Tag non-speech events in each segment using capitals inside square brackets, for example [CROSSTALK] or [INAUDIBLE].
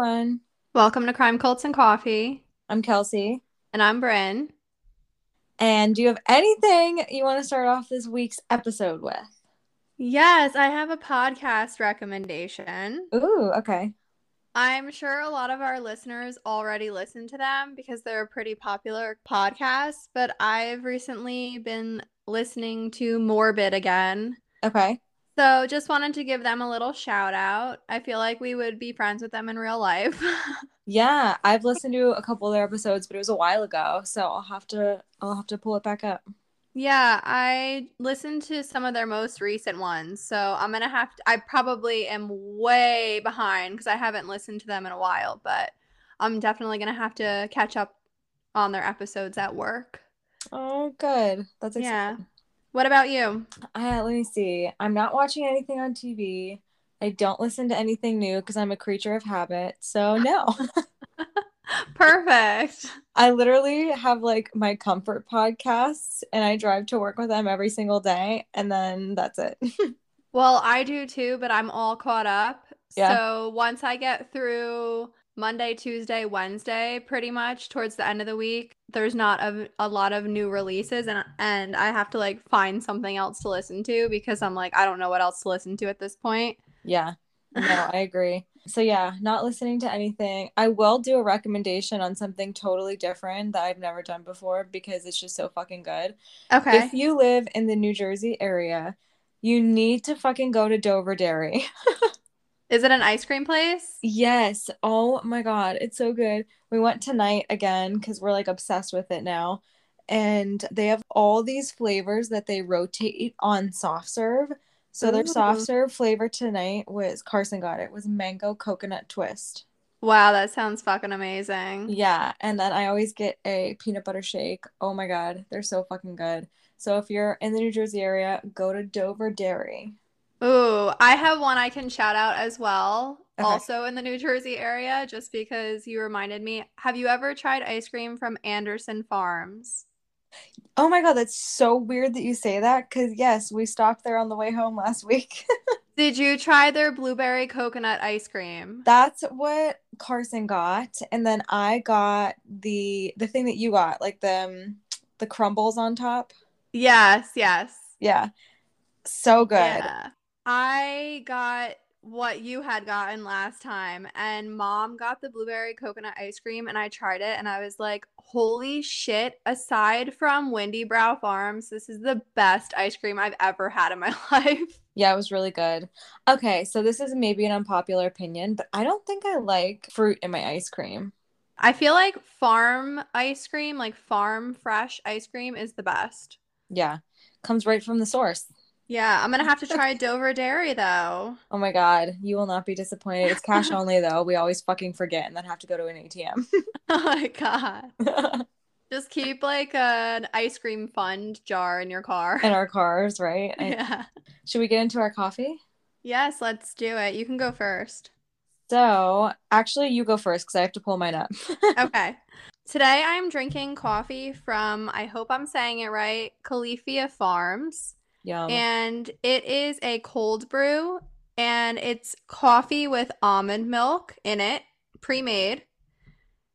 Welcome to Crime Cults and Coffee. I'm Kelsey. And I'm Bryn. And do you have anything you want to start off this week's episode with? Yes, I have a podcast recommendation. Ooh, okay. I'm sure a lot of our listeners already listen to them because they're a pretty popular podcast, but I've recently been listening to Morbid again. Okay. So just wanted to give them a little shout out. I feel like we would be friends with them in real life. [LAUGHS] yeah, I've listened to a couple of their episodes, but it was a while ago, so I'll have to I'll have to pull it back up. Yeah, I listened to some of their most recent ones. So I'm going to have to I probably am way behind cuz I haven't listened to them in a while, but I'm definitely going to have to catch up on their episodes at work. Oh, good. That's exciting. Yeah. What about you? Uh, let me see. I'm not watching anything on TV. I don't listen to anything new because I'm a creature of habit. So, no. [LAUGHS] Perfect. I literally have like my comfort podcasts and I drive to work with them every single day. And then that's it. [LAUGHS] well, I do too, but I'm all caught up. Yeah. So, once I get through Monday, Tuesday, Wednesday, pretty much towards the end of the week. There's not a, a lot of new releases, and and I have to like find something else to listen to because I'm like I don't know what else to listen to at this point. Yeah, no, I agree. So yeah, not listening to anything. I will do a recommendation on something totally different that I've never done before because it's just so fucking good. Okay. If you live in the New Jersey area, you need to fucking go to Dover Dairy. [LAUGHS] Is it an ice cream place? Yes. Oh my god, it's so good. We went tonight again because we're like obsessed with it now. And they have all these flavors that they rotate on soft serve. So Ooh. their soft serve flavor tonight was Carson got it was mango coconut twist. Wow, that sounds fucking amazing. Yeah, and then I always get a peanut butter shake. Oh my god, they're so fucking good. So if you're in the New Jersey area, go to Dover Dairy. Ooh, I have one I can shout out as well. Okay. Also in the New Jersey area, just because you reminded me. Have you ever tried ice cream from Anderson Farms? Oh my god, that's so weird that you say that because yes, we stopped there on the way home last [LAUGHS] week. Did you try their blueberry coconut ice cream? That's what Carson got, and then I got the the thing that you got, like the um, the crumbles on top. Yes, yes. Yeah. So good. Yeah. I got what you had gotten last time, and mom got the blueberry coconut ice cream, and I tried it, and I was like, holy shit, aside from Windy Brow Farms, this is the best ice cream I've ever had in my [LAUGHS] life. Yeah, it was really good. Okay, so this is maybe an unpopular opinion, but I don't think I like fruit in my ice cream. I feel like farm ice cream, like farm fresh ice cream, is the best. Yeah, comes right from the source. Yeah, I'm gonna have to [LAUGHS] try Dover Dairy though. Oh my god, you will not be disappointed. It's cash [LAUGHS] only though. We always fucking forget and then have to go to an ATM. [LAUGHS] oh my god. Just keep like an ice cream fund jar in your car. In our cars, right? Yeah. Should we get into our coffee? Yes, let's do it. You can go first. So, actually, you go first because I have to pull mine up. okay. Today I'm drinking coffee from, I hope I'm saying it right, Califia Farms. Yum. And it is a cold brew and it's coffee with almond milk in it, pre made.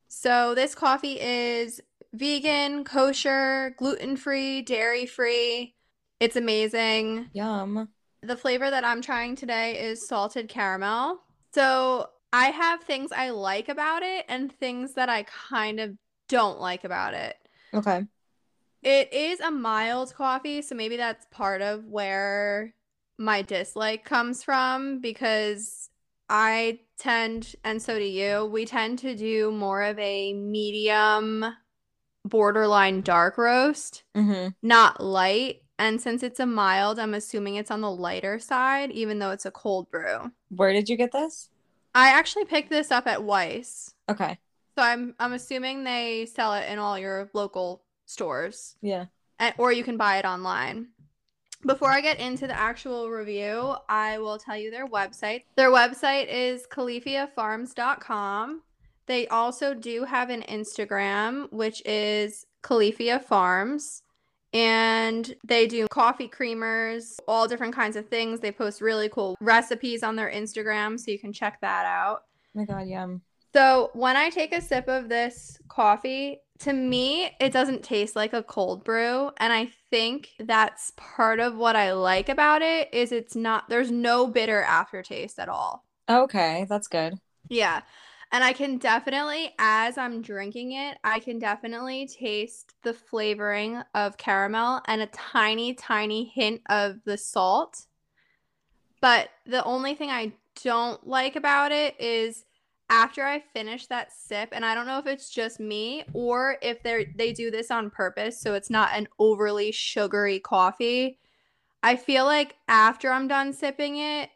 So this coffee is vegan, kosher, gluten free, dairy free. It's amazing. Yum. The flavor that I'm trying today is salted caramel. So I have things I like about it and things that I kind of don't like about it. Okay. It is a mild coffee, so maybe that's part of where my dislike comes from because I tend, and so do you, we tend to do more of a medium, borderline dark roast, mm-hmm. not light. And since it's a mild, I'm assuming it's on the lighter side, even though it's a cold brew. Where did you get this? I actually picked this up at Weis. Okay. So I'm I'm assuming they sell it in all your local stores. Yeah. And, or you can buy it online. Before I get into the actual review, I will tell you their website. Their website is califiafarms.com. They also do have an Instagram, which is Califia Farms. And they do coffee creamers, all different kinds of things. They post really cool recipes on their Instagram, so you can check that out. Oh my god, yum. So when I take a sip of this coffee, to me, it doesn't taste like a cold brew. And I think that's part of what I like about it is it's not there's no bitter aftertaste at all. Okay, that's good. Yeah. And I can definitely, as I'm drinking it, I can definitely taste the flavoring of caramel and a tiny, tiny hint of the salt. But the only thing I don't like about it is after I finish that sip, and I don't know if it's just me or if they they do this on purpose, so it's not an overly sugary coffee. I feel like after I'm done sipping it,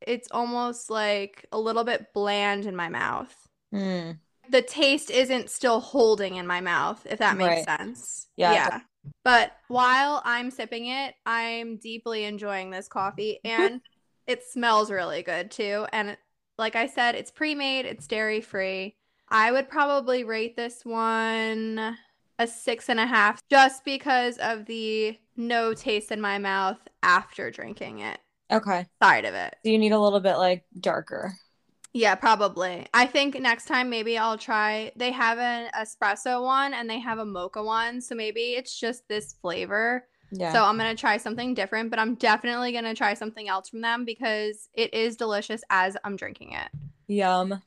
it's almost like a little bit bland in my mouth. Mm. The taste isn't still holding in my mouth, if that makes Right. sense. Yeah, Yeah. But while I'm sipping it, I'm deeply enjoying this coffee and [LAUGHS] it smells really good too. And like I said, it's pre made, it's dairy free. I would probably rate this one a six and a half just because of the no taste in my mouth after drinking it Okay. side of it. Do you need a little bit like darker? Yeah, probably. I think next time maybe I'll try. They have an espresso one and they have a mocha one, so maybe it's just this flavor. Yeah. So I'm gonna try something different, but I'm definitely gonna try something else from them because it is delicious as I'm drinking it. Yum.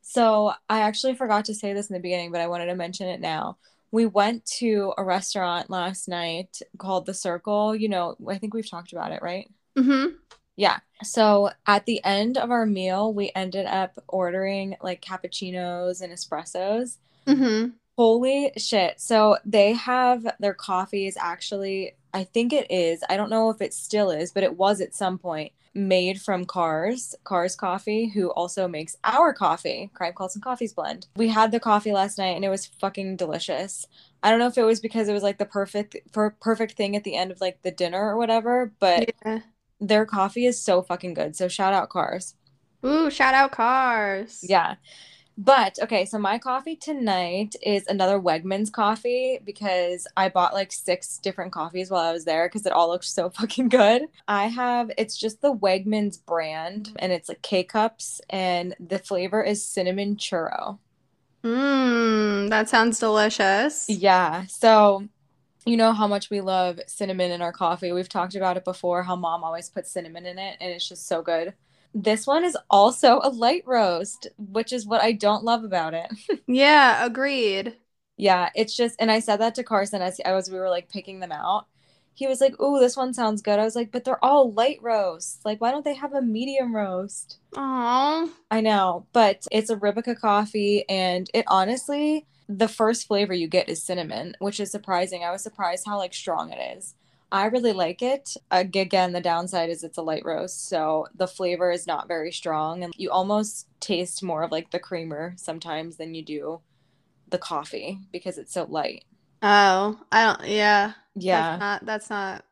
So I actually forgot to say this in the beginning, but I wanted to mention it now. We went to a restaurant last night called The Circle. You know, I think we've talked about it, right? Mm-hmm. Yeah. So at the end of our meal, we ended up ordering like cappuccinos and espressos. Mm-hmm. Holy shit. So they have their coffee is actually, I think it is, I don't know if it still is, but it was at some point made from Cars, Cars Coffee, who also makes our coffee, Crime Cults and Coffees blend. We had the coffee last night and it was fucking delicious. I don't know if it was because it was like the perfect for perfect thing at the end of like the dinner or whatever, but Yeah. their coffee is so fucking good. So shout out Cars. Ooh, shout out cars. Yeah. But okay, so my coffee tonight is another Wegmans coffee because I bought like six different coffees while I was there because it all looks so [LAUGHS] fucking good. I have it's just the Wegmans brand and it's like K cups and the flavor is cinnamon churro. Mmm, that sounds delicious. Yeah. So you know how much we love cinnamon in our coffee. We've talked about it before, how mom always puts cinnamon in it, and it's just so good. This one is also a light roast, which is what I don't love about it. [LAUGHS] Yeah, agreed. Yeah, it's just, and I said that to Carson as I was, we were like picking them out. He was like, "Ooh, this one sounds good." I was like, "But they're all light roasts. Like, why don't they have a medium roast?" Oh, I know, but it's a Arabica coffee, and it honestly, the first flavor you get is cinnamon, which is surprising. I was surprised how like strong it is. I really like it. Again, the downside is it's a light roast, so the flavor is not very strong, and you almost taste more of like the creamer sometimes than you do the coffee because it's so light. oh, I don't. Yeah, Yeah. that's not. That's not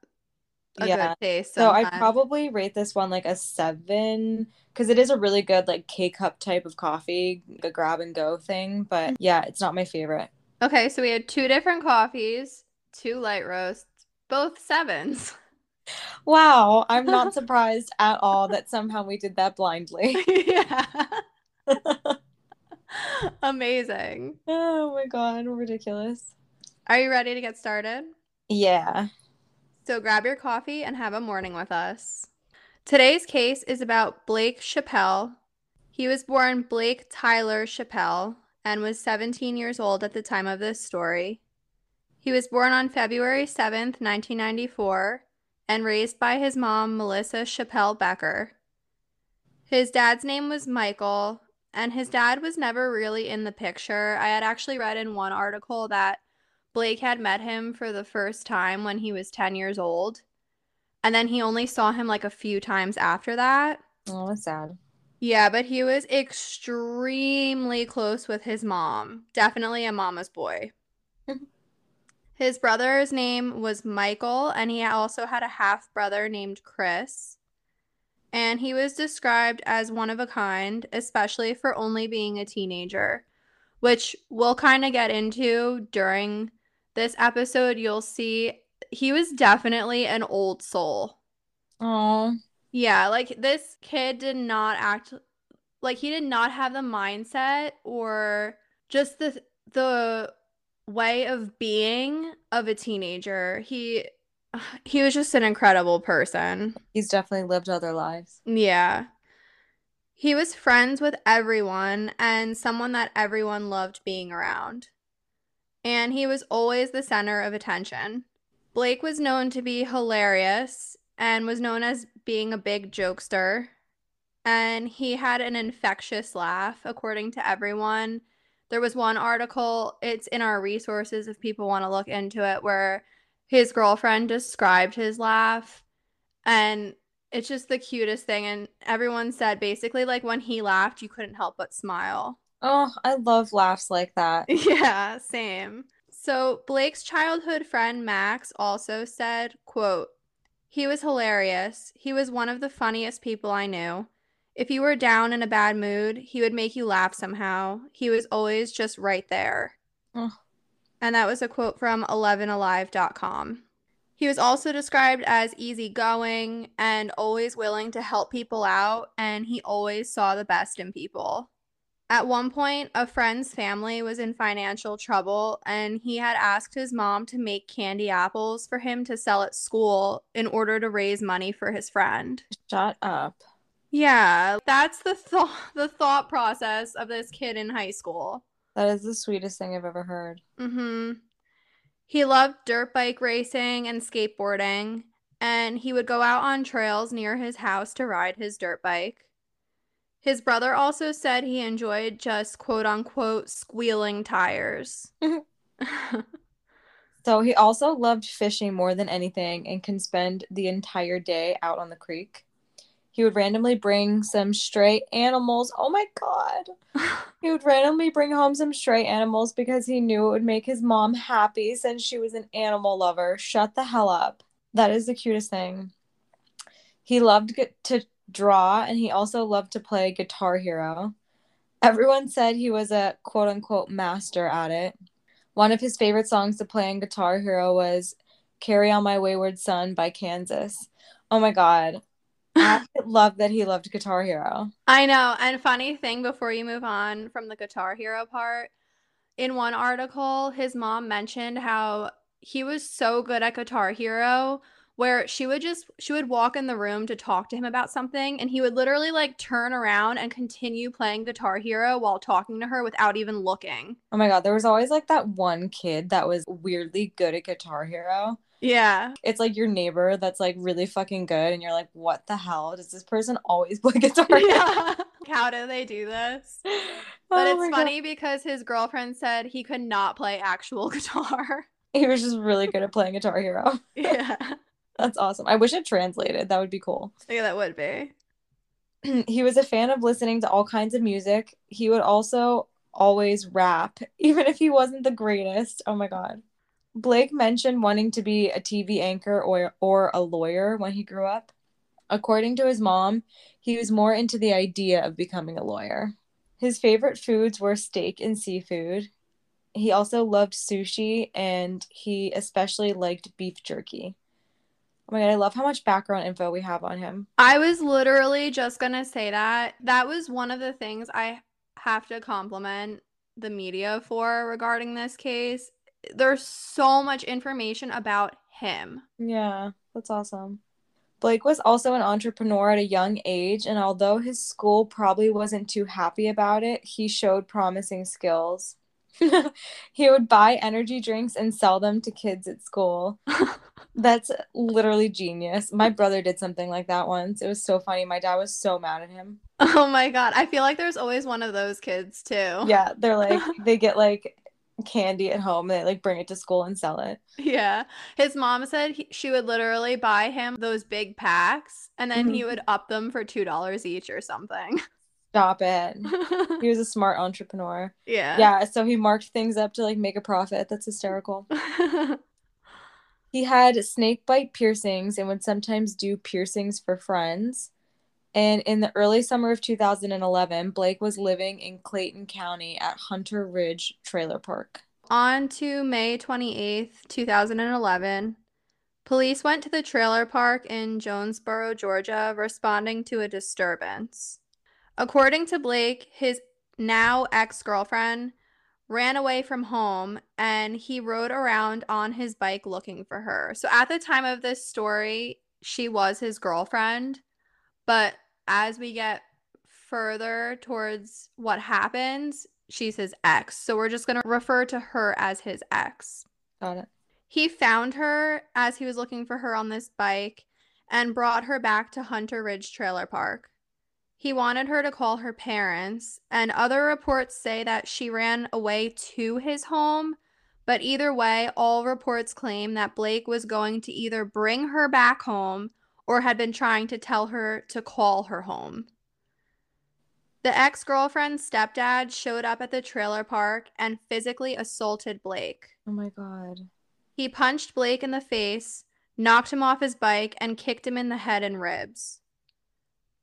a Yeah. taste. So I'd probably rate this one like a seven because it is a really good like K cup type of coffee, a grab and go thing. But yeah, it's not my favorite. Okay, so we had two different coffees, two light roasts, both sevens. [LAUGHS] Wow, I'm not [LAUGHS] surprised at all that somehow we did that blindly. [LAUGHS] yeah. Amazing. Oh my god, ridiculous. Are you ready to get started? Yeah. So grab your coffee and have a morning with us. Today's case is about Blake Chappelle. He was born Blake Tyler Chappelle and was 17 years old at the time of this story. He was born on February 7th, 1994, and raised by his mom, Melissa Chappelle Becker. His dad's name was Michael, and his dad was never really in the picture. I had actually read in one article that Blake had met him for the first time when he was 10 years old. And then he only saw him like a few times after that. Oh, that's sad. Yeah, but he was extremely close with his mom. Definitely a mama's boy. His brother's name was Michael, and he also had a half brother named Chris. And he was described as one of a kind, especially for only being a teenager, which we'll kind of get into during this episode. You'll see he was definitely an old soul. Oh, Yeah, like this kid did not act like he did not have the mindset or just the the way of being of a teenager. He he was just an incredible person. He's definitely lived other lives. Yeah. He was friends with everyone and someone that everyone loved being around. And he was always the center of attention. Blake was known to be hilarious and was known as being a big jokester. And he had an infectious laugh, according to everyone. There was one article, it's in our resources if people want to look into it, where his girlfriend described his laugh. And it's just the cutest thing. And everyone said basically, like, when he laughed, you couldn't help but smile. Oh, I love laughs like that. [LAUGHS] Yeah, same. So Blake's childhood friend Max also said, quote, he was hilarious. He was one of the funniest people I knew. If you were down in a bad mood, he would make you laugh somehow. He was always just right there. Oh. And that was a quote from 11alive.com. He was also described as easygoing and always willing to help people out, and he always saw the best in people. At one point, a friend's family was in financial trouble, and he had asked his mom to make candy apples for him to sell at school in order to raise money for his friend. Shut up. Yeah, that's the thought [LAUGHS] the thought process of this kid in high school. That is the sweetest thing I've ever heard. Mhm. He loved dirt bike racing and skateboarding, and he would go out on trails near his house to ride his dirt bike. His brother also said he enjoyed just quote unquote squealing tires. [LAUGHS] [LAUGHS] So he also loved fishing more than anything and can spend the entire day out on the creek. He would randomly bring some stray animals. Oh my god. He would randomly bring home some stray animals because he knew it would make his mom happy since she was an animal lover. Shut the hell up. That is the cutest thing. He loved to draw and he also loved to play Guitar Hero. Everyone said he was a quote unquote master at it. One of his favorite songs to play on Guitar Hero was Carry On My Wayward Son by Kansas. Oh my god. I [LAUGHS] love that he loved Guitar Hero. I know. And funny thing before you move on from the Guitar Hero part, in one article, his mom mentioned how he was so good at Guitar Hero where she would just she would walk in the room to talk to him about something and he would literally like turn around and continue playing Guitar Hero while talking to her without even looking. Oh my god, there was always like that one kid that was weirdly good at Guitar Hero. Yeah. It's like your neighbor that's like really fucking good and you're like, "What the hell? Does this person always play [LAUGHS] guitar?" Yeah. [LAUGHS] How do they do this? Oh but oh it's funny god. because his girlfriend said he could not play actual [LAUGHS] guitar. He was just really good at playing Guitar Hero. yeah. That's awesome. I wish it translated. That would be cool. [CLEARS THROAT] Yeah, that would be. he was a fan of listening to all kinds of music. He would also always rap, [LAUGHS] even if he wasn't the greatest. Oh my god. Blake mentioned wanting to be a TV anchor or or a lawyer when he grew up. According to his mom, he was more into the idea of becoming a lawyer. His favorite foods were steak and seafood. He also loved sushi and he especially liked beef jerky. Oh my god, I love how much background info we have on him. I was literally just gonna say that. That was one of the things I have to compliment the media for regarding this case. There's so much information about him. Yeah, that's awesome. Blake was also an entrepreneur at a young age, and although his school probably wasn't too happy about it, he showed promising skills. [LAUGHS] he would buy energy drinks and sell them to kids at school. [LAUGHS] That's literally genius. My brother did something like that once. It was so funny. My dad was so mad at him. Oh my god. I feel like there's always one of those kids too. Yeah, they're like [LAUGHS] they get like candy at home and they like bring it to school and sell it. Yeah. His mom said he, she would literally buy him those big packs and then mm-hmm. he would up them for $2 each or something. Stop it. [LAUGHS] he was a smart entrepreneur. Yeah. Yeah. So he marked things up to like make a profit. That's hysterical. [LAUGHS] he had snake bite piercings and would sometimes do piercings for friends. And in the early summer of 2011, Blake was living in Clayton County at Hunter Ridge Trailer Park. On to May 28th, 2011, police went to the trailer park in Jonesboro, Georgia, responding to a disturbance. According to Blake, his now ex girlfriend ran away from home and he rode around on his bike looking for her. So at the time of this story, she was his girlfriend. But as we get further towards what happens, she's his ex. So we're just going to refer to her as his ex. Got it. He found her as he was looking for her on this bike and brought her back to Hunter Ridge Trailer Park. He wanted her to call her parents, and other reports say that she ran away to his home. But either way, all reports claim that Blake was going to either bring her back home or had been trying to tell her to call her home. The ex girlfriend's stepdad showed up at the trailer park and physically assaulted Blake. Oh my God. He punched Blake in the face, knocked him off his bike, and kicked him in the head and ribs.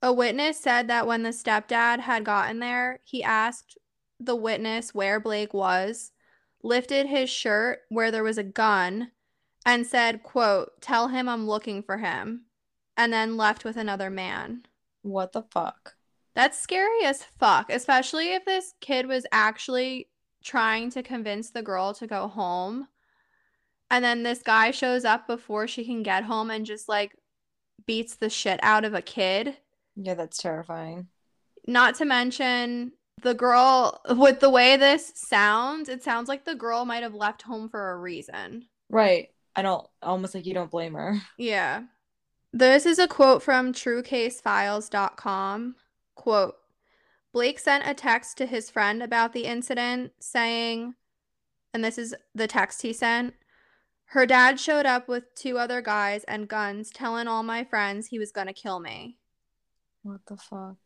A witness said that when the stepdad had gotten there, he asked the witness where Blake was, lifted his shirt where there was a gun, and said, quote, tell him I'm looking for him, and then left with another man. What the fuck? That's scary as fuck, especially if this kid was actually trying to convince the girl to go home. And then this guy shows up before she can get home and just like beats the shit out of a kid. Yeah, that's terrifying. Not to mention the girl, with the way this sounds, it sounds like the girl might have left home for a reason. Right. I don't, almost like you don't blame her. [LAUGHS] Yeah. This is a quote from truecasefiles.com. Quote Blake sent a text to his friend about the incident saying, and this is the text he sent her dad showed up with two other guys and guns, telling all my friends he was going to kill me. What the fuck?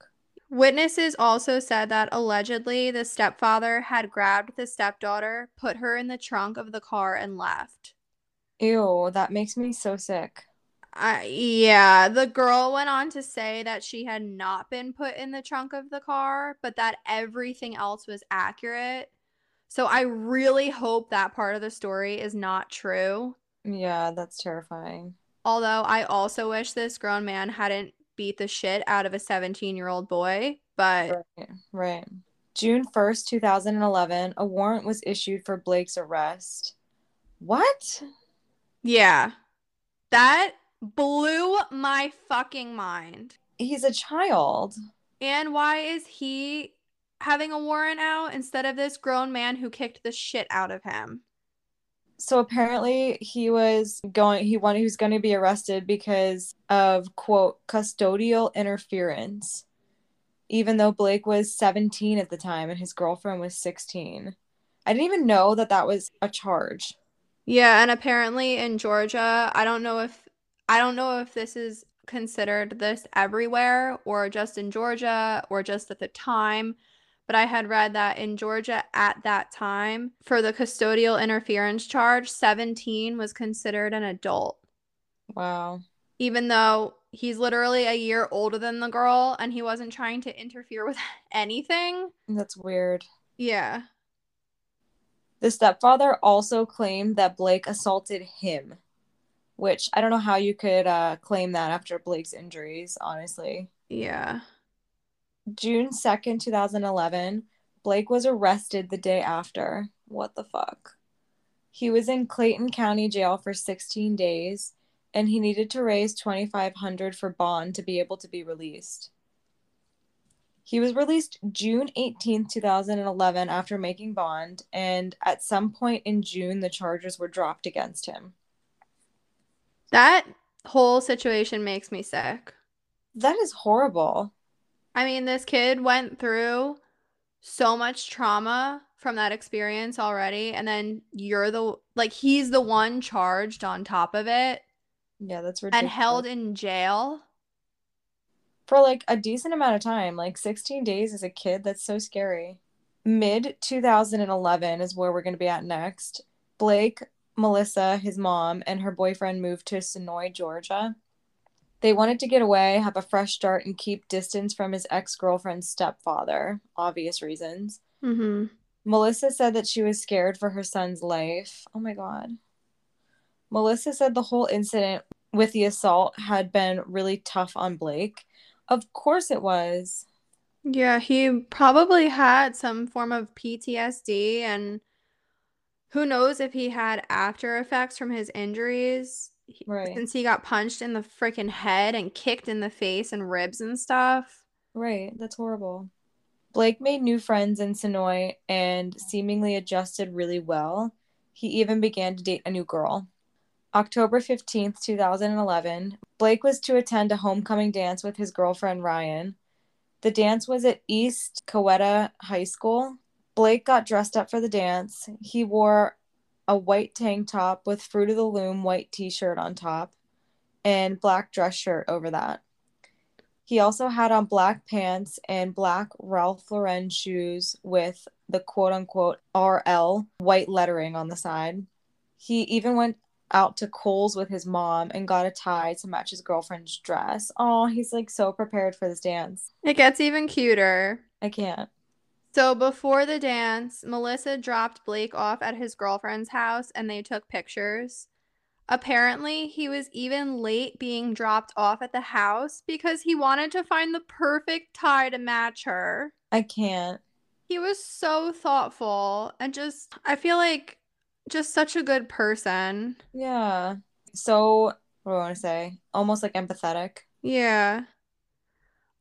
Witnesses also said that allegedly the stepfather had grabbed the stepdaughter, put her in the trunk of the car, and left. Ew, that makes me so sick. Uh, yeah, the girl went on to say that she had not been put in the trunk of the car, but that everything else was accurate. So I really hope that part of the story is not true. Yeah, that's terrifying. Although I also wish this grown man hadn't beat the shit out of a 17 year old boy, but. Right, right. June 1st, 2011, a warrant was issued for Blake's arrest. What? Yeah. That blew my fucking mind. He's a child. And why is he having a warrant out instead of this grown man who kicked the shit out of him. So apparently he was going he wanted he was going to be arrested because of quote custodial interference. Even though Blake was 17 at the time and his girlfriend was 16. I didn't even know that that was a charge. Yeah, and apparently in Georgia, I don't know if I don't know if this is considered this everywhere or just in Georgia or just at the time, but I had read that in Georgia at that time, for the custodial interference charge, 17 was considered an adult. Wow. Even though he's literally a year older than the girl and he wasn't trying to interfere with [LAUGHS] anything. That's weird. Yeah. The stepfather also claimed that Blake assaulted him, which I don't know how you could uh, claim that after Blake's injuries, honestly. Yeah. June 2nd, 2011, Blake was arrested the day after. What the fuck? He was in Clayton County Jail for 16 days and he needed to raise 2500 for bond to be able to be released. He was released June 18th, 2011 after making bond and at some point in June the charges were dropped against him. That whole situation makes me sick. That is horrible. I mean, this kid went through so much trauma from that experience already and then you're the like he's the one charged on top of it. Yeah, that's ridiculous. And held in jail for like a decent amount of time, like 16 days as a kid, that's so scary. Mid 2011 is where we're going to be at next. Blake, Melissa, his mom, and her boyfriend moved to Senoia, Georgia. They wanted to get away, have a fresh start, and keep distance from his ex girlfriend's stepfather, obvious reasons. Mm-hmm. Melissa said that she was scared for her son's life. Oh my God. Melissa said the whole incident with the assault had been really tough on Blake. Of course it was. Yeah, he probably had some form of PTSD and who knows if he had after effects from his injuries he- Right. since he got punched in the freaking head and kicked in the face and ribs and stuff. Right. That's horrible. Blake made new friends in Senoia and seemingly adjusted really well. He even began to date a new girl. October 15th, 2011, Blake was to attend a homecoming dance with his girlfriend Ryan. The dance was at East Coweta High School. Blake got dressed up for the dance. He wore a white tank top with Fruit of the Loom white t shirt on top and black dress shirt over that. He also had on black pants and black Ralph Lauren shoes with the quote unquote RL white lettering on the side. He even went out to Kohl's with his mom and got a tie to match his girlfriend's dress. Oh, he's like so prepared for this dance. It gets even cuter. I can't. So before the dance, Melissa dropped Blake off at his girlfriend's house and they took pictures. Apparently, he was even late being dropped off at the house because he wanted to find the perfect tie to match her. I can't. He was so thoughtful and just, I feel like, just such a good person. Yeah. So, what do I want to say? Almost like empathetic. Yeah.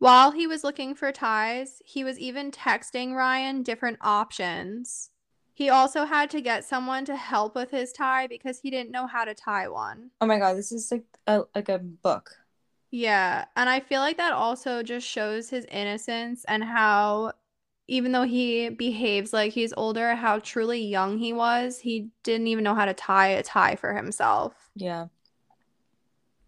While he was looking for ties, he was even texting Ryan different options. He also had to get someone to help with his tie because he didn't know how to tie one. Oh my god, this is like a like a book. Yeah, and I feel like that also just shows his innocence and how even though he behaves like he's older, how truly young he was. He didn't even know how to tie a tie for himself. Yeah.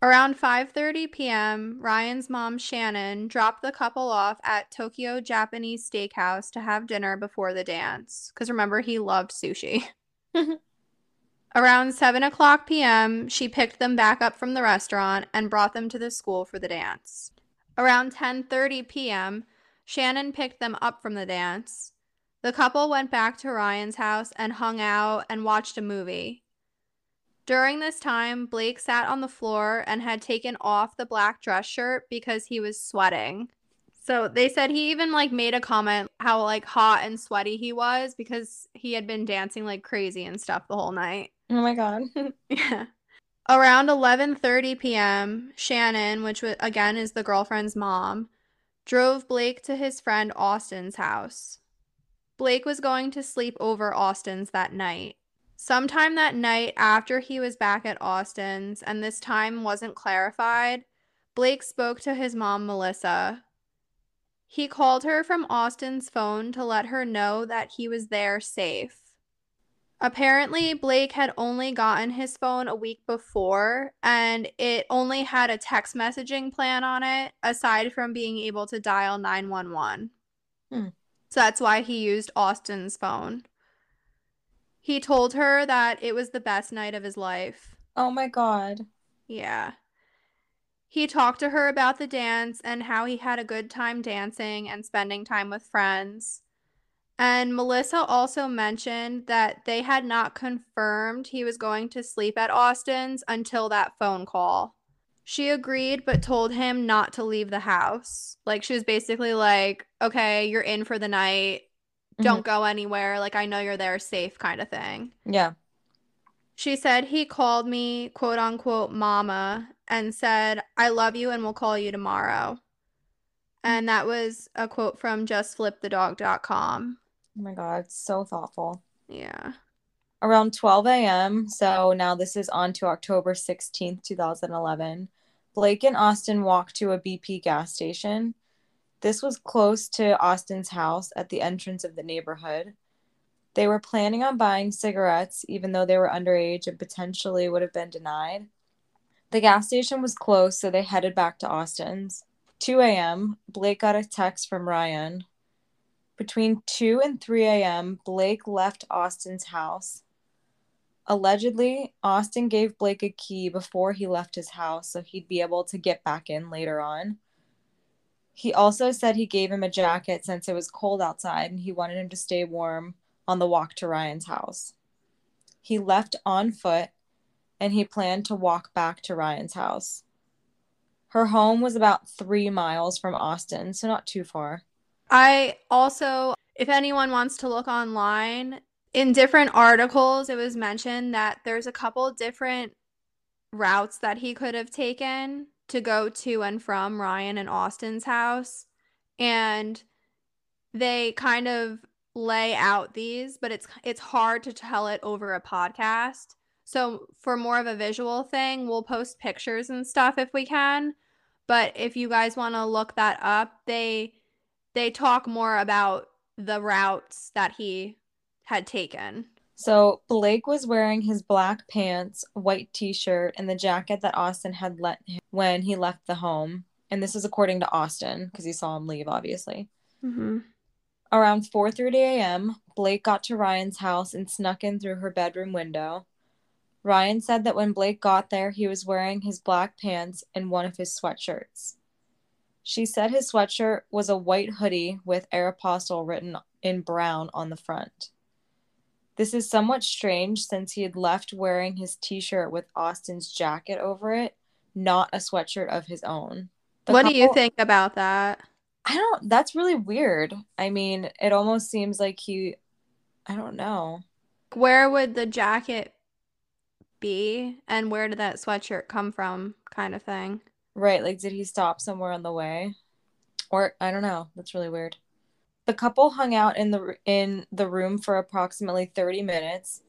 Around 5:30 p.m., Ryan's mom Shannon dropped the couple off at Tokyo Japanese Steakhouse to have dinner before the dance. Because remember, he loved sushi. [LAUGHS] Around 7 o'clock p.m., she picked them back up from the restaurant and brought them to the school for the dance. Around 10:30 p.m., Shannon picked them up from the dance. The couple went back to Ryan's house and hung out and watched a movie. During this time, Blake sat on the floor and had taken off the black dress shirt because he was sweating. So they said he even like made a comment how like hot and sweaty he was because he had been dancing like crazy and stuff the whole night. Oh my god. [LAUGHS] Yeah. Around 11:30 p.m., Shannon, which again is the girlfriend's mom, drove Blake to his friend Austin's house. Blake was going to sleep over Austin's that night. Sometime that night after he was back at Austin's and this time wasn't clarified, Blake spoke to his mom Melissa. He called her from Austin's phone to let her know that he was there safe. Apparently, Blake had only gotten his phone a week before, and it only had a text messaging plan on it, aside from being able to dial 911. Hmm. So that's why he used Austin's phone. He told her that it was the best night of his life. Oh my god. Yeah. He talked to her about the dance and how he had a good time dancing and spending time with friends. And Melissa also mentioned that they had not confirmed he was going to sleep at Austin's until that phone call. She agreed, but told him not to leave the house. Like, she was basically like, okay, you're in for the night. Don't mm-hmm. go anywhere. Like, I know you're there safe, kind of thing. Yeah. She said he called me, quote unquote, mama, and said, I love you and we'll call you tomorrow. And that was a quote from justflipthedog.com. Oh my god, so thoughtful. Yeah. Around 12 a.m., so now this is on to October 16th, 2011, Blake and Austin walked to a BP gas station. This was close to Austin's house at the entrance of the neighborhood. They were planning on buying cigarettes, even though they were underage and potentially would have been denied. The gas station was closed, so they headed back to Austin's. 2 a.m., Blake got a text from Ryan. Between 2 and 3 a.m., Blake left Austin's house. Allegedly, Austin gave Blake a key before he left his house so he'd be able to get back in later on. He also said he gave him a jacket since it was cold outside and he wanted him to stay warm on the walk to Ryan's house. He left on foot and he planned to walk back to Ryan's house. Her home was about three miles from Austin, so not too far. I also, if anyone wants to look online, in different articles, it was mentioned that there's a couple different routes that he could have taken to go to and from Ryan and Austin's house. And they kind of lay out these, but it's it's hard to tell it over a podcast. So for more of a visual thing, we'll post pictures and stuff if we can. But if you guys want to look that up, they they talk more about the routes that he had taken. So Blake was wearing his black pants, white t-shirt, and the jacket that Austin had let him when he left the home. And this is according to Austin because he saw him leave, obviously. Mm-hmm. Around 4:30 a.m., Blake got to Ryan's house and snuck in through her bedroom window. Ryan said that when Blake got there, he was wearing his black pants and one of his sweatshirts. She said his sweatshirt was a white hoodie with Aeropostale written in brown on the front. This is somewhat strange since he had left wearing his t shirt with Austin's jacket over it, not a sweatshirt of his own. The what couple, do you think about that? I don't, that's really weird. I mean, it almost seems like he, I don't know. Where would the jacket be and where did that sweatshirt come from, kind of thing? Right. Like, did he stop somewhere on the way? Or, I don't know. That's really weird. The couple hung out in the in the room for approximately 30 minutes.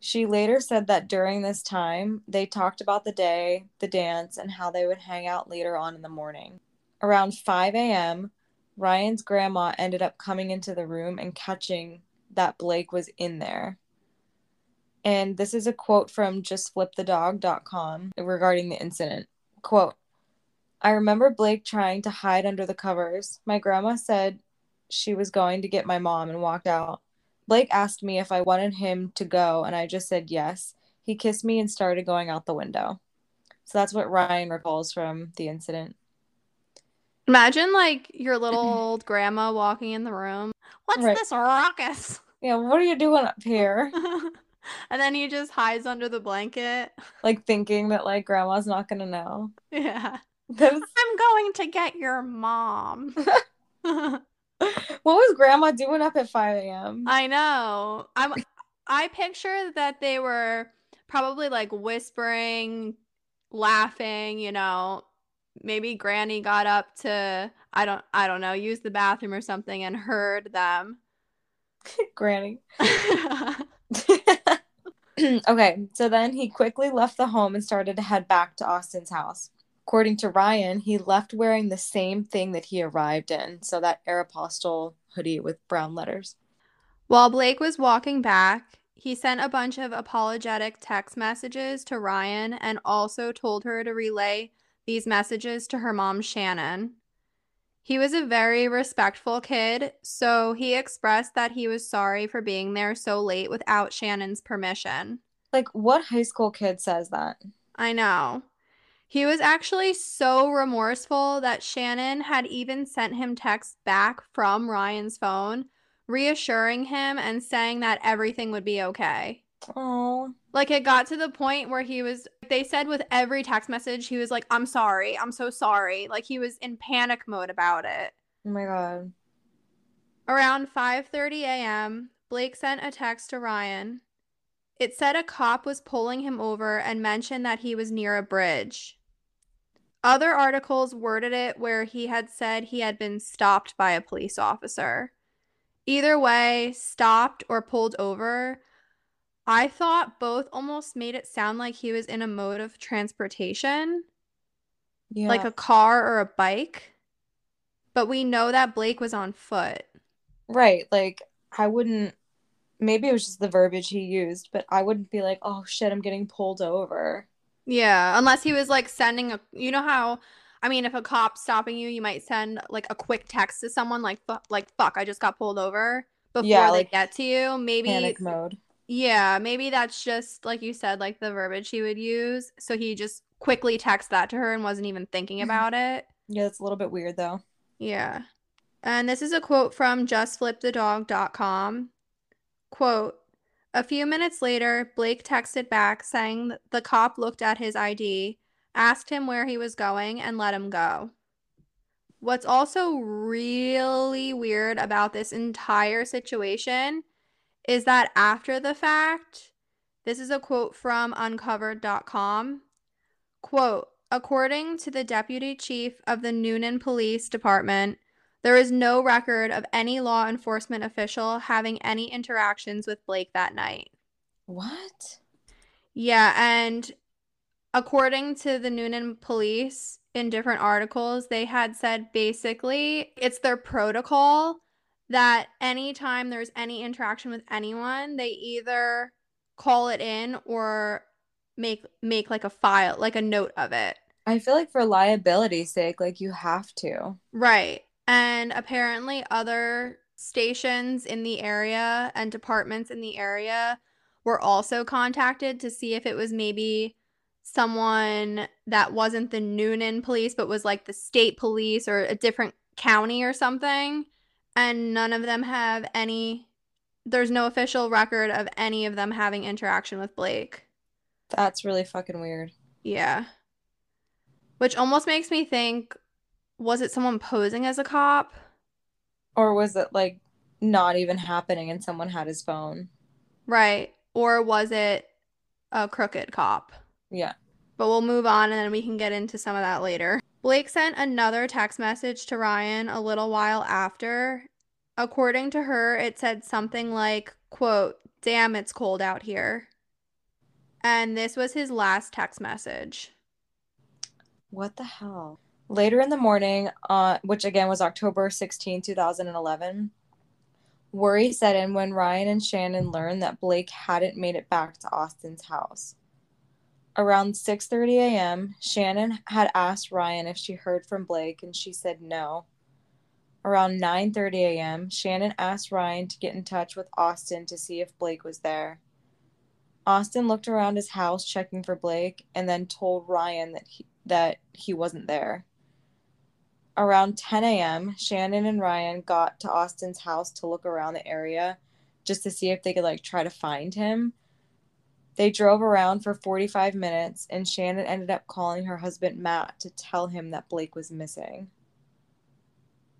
She later said that during this time, they talked about the day, the dance, and how they would hang out later on in the morning. Around 5 a.m., Ryan's grandma ended up coming into the room and catching that Blake was in there. And this is a quote from justflipthedog.com regarding the incident. Quote, I remember Blake trying to hide under the covers. My grandma said she was going to get my mom and walked out. Blake asked me if I wanted him to go, and I just said yes. He kissed me and started going out the window. So that's what Ryan recalls from the incident. Imagine like your [CLEARS THROAT] little old grandma walking in the room. What's right. this ruckus? Yeah, what are you doing up here? [LAUGHS] and then he just hides under the blanket. Like thinking that like grandma's not gonna know. Yeah. [LAUGHS] Was... I'm going to get your mom. [LAUGHS] what was grandma doing up at 5 a.m.? I know. I'm I picture that they were probably like whispering, laughing, you know. Maybe granny got up to I don't I don't know, use the bathroom or something and heard them. [LAUGHS] granny. [LAUGHS] [LAUGHS] okay, so then he quickly left the home and started to head back to Austin's house. According to Ryan, he left wearing the same thing that he arrived in, so that Aeropostale hoodie with brown letters. While Blake was walking back, he sent a bunch of apologetic text messages to Ryan and also told her to relay these messages to her mom, Shannon. He was a very respectful kid, so he expressed that he was sorry for being there so late without Shannon's permission. Like, what high school kid says that? I know. He was actually so remorseful that Shannon had even sent him texts back from Ryan's phone, reassuring him and saying that everything would be okay. Oh. Like it got to the point where he was they said with every text message he was like I'm sorry. I'm so sorry. Like he was in panic mode about it. Oh my god. Around 5:30 a.m., Blake sent a text to Ryan. It said a cop was pulling him over and mentioned that he was near a bridge. Other articles worded it where he had said he had been stopped by a police officer. Either way, stopped or pulled over, I thought both almost made it sound like he was in a mode of transportation, yeah. like a car or a bike. But we know that Blake was on foot. Right. Like, I wouldn't, maybe it was just the verbiage he used, but I wouldn't be like, oh shit, I'm getting pulled over. Yeah, unless he was like sending a you know how I mean if a cop's stopping you, you might send like a quick text to someone like like fuck, I just got pulled over before yeah, they get to you. Maybe panic mode. Yeah, maybe that's just like you said like the verbiage he would use. So he just quickly texted that to her and wasn't even thinking mm-hmm. about it. Yeah, it's a little bit weird though. Yeah. And this is a quote from justflipthedog.com. Quote, a few minutes later, Blake texted back saying the cop looked at his ID, asked him where he was going, and let him go. What's also really weird about this entire situation is that after the fact, this is a quote from uncovered.com. Quote, according to the deputy chief of the Newnan Police Department, there is no record of any law enforcement official having any interactions with Blake that night. What? Yeah, and according to the Newnan police in different articles, they had said basically it's their protocol that anytime there's any interaction with anyone, they either call it in or make make like a file, like a note of it. I feel like for liability's sake, like you have to. Right. And apparently other stations in the area and departments in the area were also contacted to see if it was maybe someone that wasn't the Newnan police but was like the state police or a different county or something and none of them have any there's no official record of any of them having interaction with Blake. That's really fucking weird. Yeah. Which almost makes me think was it someone posing as a cop? Or was it like not even happening and someone had his phone? Right. Or was it a crooked cop? Yeah. But we'll move on and then we can get into some of that later. Blake sent another text message to Ryan a little while after. According to her, it said something like, quote, damn, it's cold out here. And this was his last text message. What the hell? Later in the morning, uh, which again was October 16, 2011, worry set in when Ryan and Shannon learned that Blake hadn't made it back to Austin's house. Around 6:30 a.m., Shannon had asked Ryan if she heard from Blake and she said no. Around 9:30 a.m., Shannon asked Ryan to get in touch with Austin to see if Blake was there. Austin looked around his house checking for Blake and then told Ryan that he, that he wasn't there. Around 10 a.m., Shannon and Ryan got to Austin's house to look around the area just to see if they could like try to find him they drove around for 45 minutes, and Shannon ended up calling her husband Matt to tell him that Blake was missing.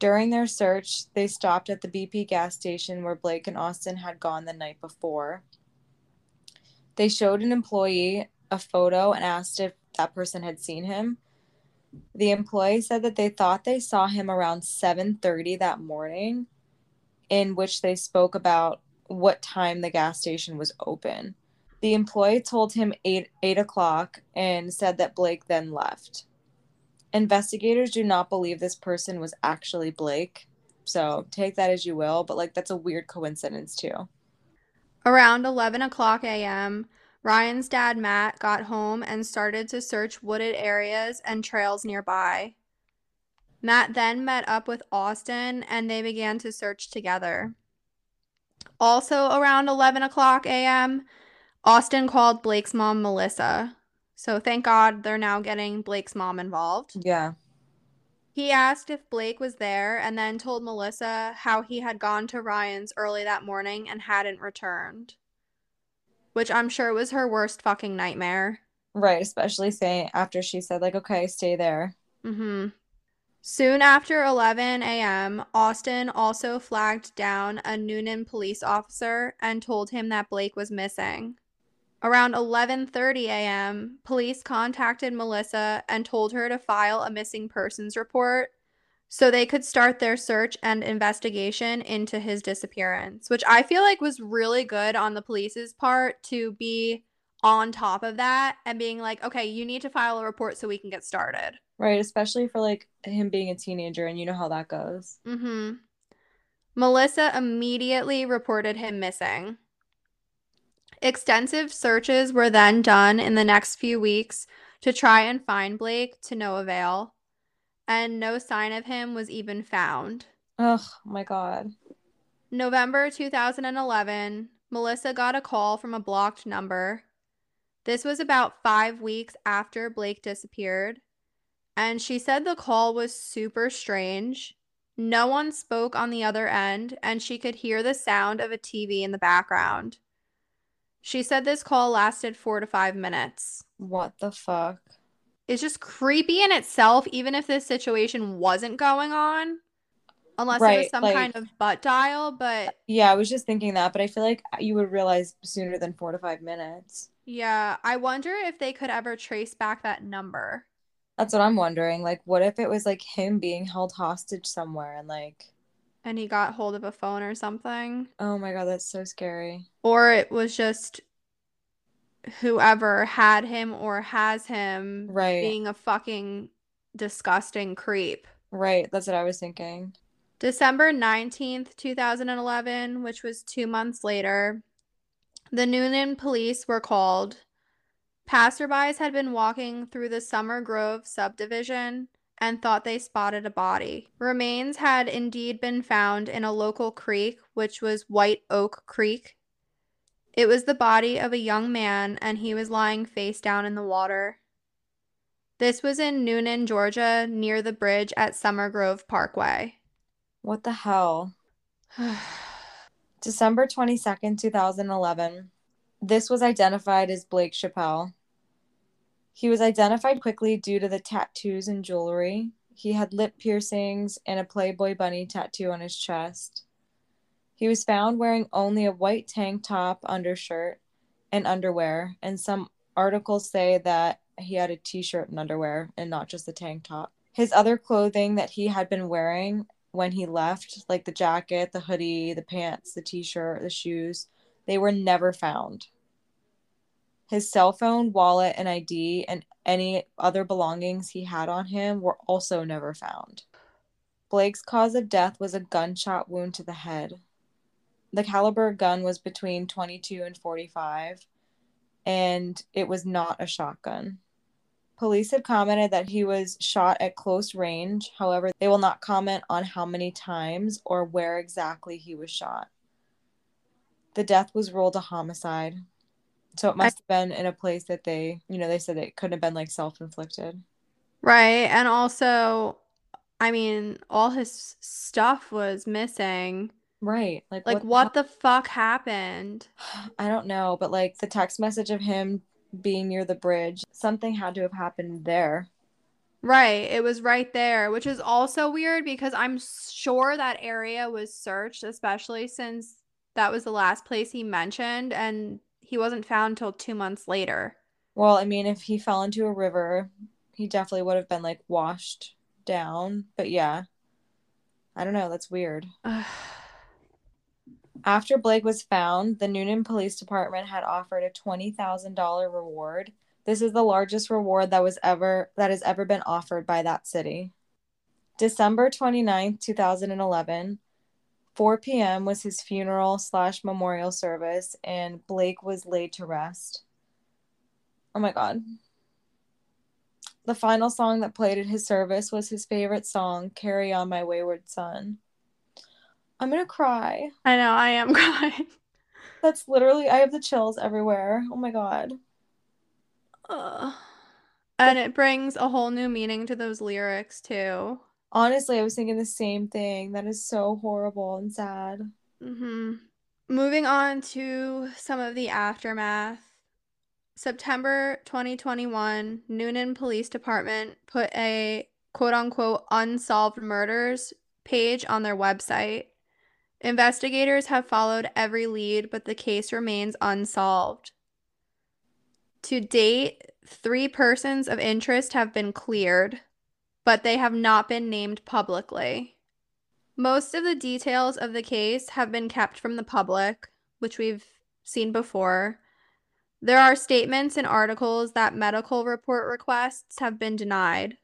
During their search, they stopped at the BP gas station where Blake and Austin had gone the night before. They showed an employee a photo and asked if that person had seen him. The employee said that they thought they saw him around 7:30 that morning, in which they spoke about what time the gas station was open. The employee told him eight eight o'clock and said that Blake then left. Investigators do not believe this person was actually Blake, so take that as you will. But like that's a weird coincidence too. Around eleven o'clock a.m., Ryan's dad Matt got home and started to search wooded areas and trails nearby. Matt then met up with Austin and they began to search together. Also, around 11 o'clock a.m., Austin called Blake's mom Melissa. So thank God they're now getting Blake's mom involved. Yeah. He asked if Blake was there and then told Melissa how he had gone to Ryan's early that morning and hadn't returned. Which I'm sure was her worst fucking nightmare. Right, especially saying after she said, like, okay, stay there. Mm-hmm. Soon after 11 a.m., Austin also flagged down a Newnan police officer and told him that Blake was missing. Around 11:30 a.m., police contacted Melissa and told her to file a missing persons report so they could start their search and investigation into his disappearance, which I feel like was really good on the police's part to be on top of that and being like, "Okay, you need to file a report so we can get started." Right, especially for like him being a teenager and you know how that goes. Mhm. Melissa immediately reported him missing. Extensive searches were then done in the next few weeks to try and find Blake to no avail, and no sign of him was even found. Oh my God. November 2011, Melissa got a call from a blocked number. This was about five weeks after Blake disappeared, and she said the call was super strange. No one spoke on the other end, and she could hear the sound of a TV in the background. She said this call lasted four to five minutes. What the fuck? Is just creepy in itself, even if this situation wasn't going on. Unless it was some like- kind of butt dial, but Yeah, I was just thinking that, but I feel like you would realize sooner than four to five minutes. yeah, I wonder if they could ever trace back that number. That's what I'm wondering. Like, what if it was like him being held hostage somewhere and like, And he got hold of a phone or something. oh my God, that's so scary. Or it was just whoever had him or has him Right. being a fucking disgusting creep. Right, that's what I was thinking. December 19th, 2011, which was two months later, the Newnan police were called. Passerbys had been walking through the Summer Grove subdivision and thought they spotted a body. Remains had indeed been found in a local creek, which was White Oak Creek. It was the body of a young man, and he was lying face down in the water. This was in Newnan, Georgia, near the bridge at Summer Grove Parkway. What the hell? [SIGHS] December 22nd, 2011. This was identified as Blake Chappelle. He was identified quickly due to the tattoos and jewelry. He had lip piercings and a Playboy bunny tattoo on his chest. He was found wearing only a white tank top, undershirt, and underwear, and some articles say that he had a t shirt and underwear and not just the tank top. His other clothing that he had been wearing when he left, like the jacket, the hoodie, the pants, the t shirt, the shoes, they were never found. His cell phone, wallet, and ID, and any other belongings he had on him were also never found. Blake's cause of death was a gunshot wound to the head. The caliber gun was between 22 and 45, and it was not a shotgun. Police had commented that he was shot at close range. However, they will not comment on how many times or where exactly he was shot. The death was ruled a homicide. So it must have been in a place that they, you know, they said it couldn't have been like self inflicted. Right. And also, I mean, all his stuff was missing. Right. Like, Like, the what the fuck happened? [SIGHS] I don't know, but like the text message of him being near the bridge, something had to have happened there. Right. It was right there, which is also weird because I'm sure that area was searched, especially since that was the last place he mentioned and he wasn't found until two months later. Well, I mean, if he fell into a river, he definitely would have been like washed down. But yeah, I don't know. That's weird. [SIGHS] After Blake was found, the Newnan Police Department had offered a $20,000 reward. This is the largest reward that was ever that has ever been offered by that city. December 29th, 2011, 4 p.m. was his funeral slash memorial service, and Blake was laid to rest. Oh my god. The final song that played at his service was his favorite song, Carry On My Wayward Son. I'm gonna cry. I know, I am [LAUGHS] crying. That's literally, I have the chills everywhere. Oh my god. Ugh. And it brings a whole new meaning to those lyrics, too. Honestly, I was thinking the same thing. That is so horrible and sad. hmm Moving on to some of the aftermath. September 2021, Newnan Police Department put a quote unquote unsolved murders page on their website. Investigators have followed every lead, but the case remains unsolved. To date, three persons of interest have been cleared, but they have not been named publicly. Most of the details of the case have been kept from the public, which we've seen before. There are statements and articles that medical report requests have been denied.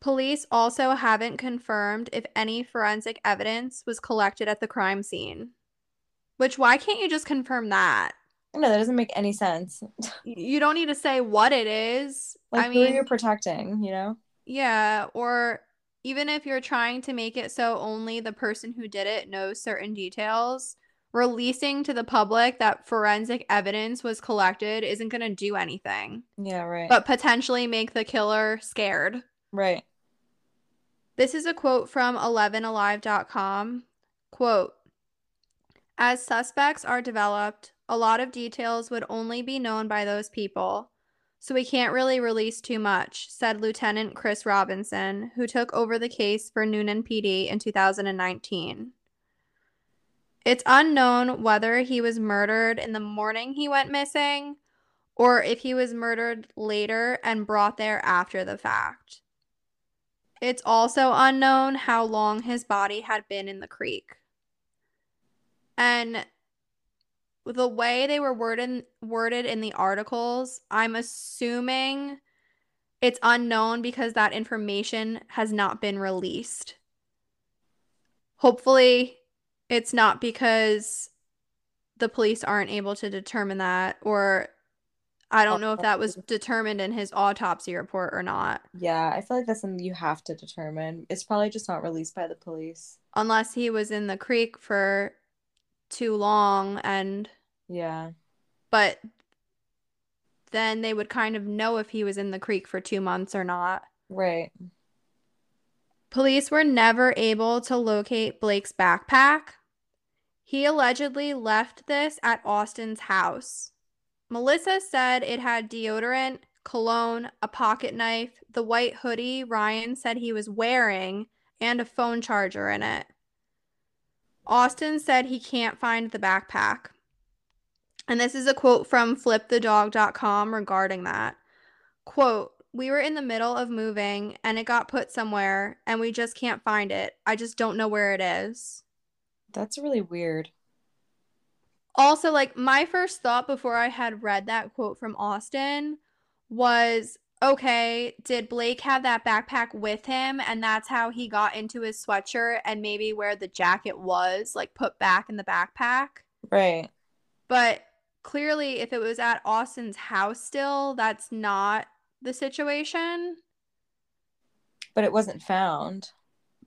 Police also haven't confirmed if any forensic evidence was collected at the crime scene. Which, why can't you just confirm that? No, that doesn't make any sense. [LAUGHS] You don't need to say what it is. Like, I who mean, protecting, you know? yeah, or even if you're trying to make it so only the person who did it knows certain details, releasing to the public that forensic evidence was collected isn't going to do anything, Yeah, right. but potentially make the killer scared. right. This is a quote from 11alive.com. Quote As suspects are developed, a lot of details would only be known by those people. so we can't really release too much, said Lieutenant Chris Robinson, who took over the case for Newnan PD in 2019. It's unknown whether he was murdered in the morning he went missing or if he was murdered later and brought there after the fact. It's also unknown how long his body had been in the creek. And the way they were worded worded in the articles, I'm assuming it's unknown because that information has not been released. Hopefully, it's not because the police aren't able to determine that or I don't oh, know if that was determined in his autopsy report or not. Yeah, I feel like that's something you have to determine. It's probably just not released by the police. Unless he was in the creek for too long and Yeah. but then they would kind of know if he was in the creek for 2 months or not. Right. Police were never able to locate Blake's backpack. He allegedly left this at Austin's house. Melissa said it had deodorant, cologne, a pocket knife, the white hoodie Ryan said he was wearing, and a phone charger in it. Austin said he can't find the backpack. And this is a quote from flipthedog.com regarding that. Quote, we were in the middle of moving and it got put somewhere and we just can't find it. I just don't know where it is. That's really weird. Also, like my first thought before I had read that quote from Austin was okay, did Blake have that backpack with him and that's how he got into his sweatshirt and maybe where the jacket was like put back in the backpack? Right. But clearly if it was at Austin's house still, that's not the situation. But it wasn't found.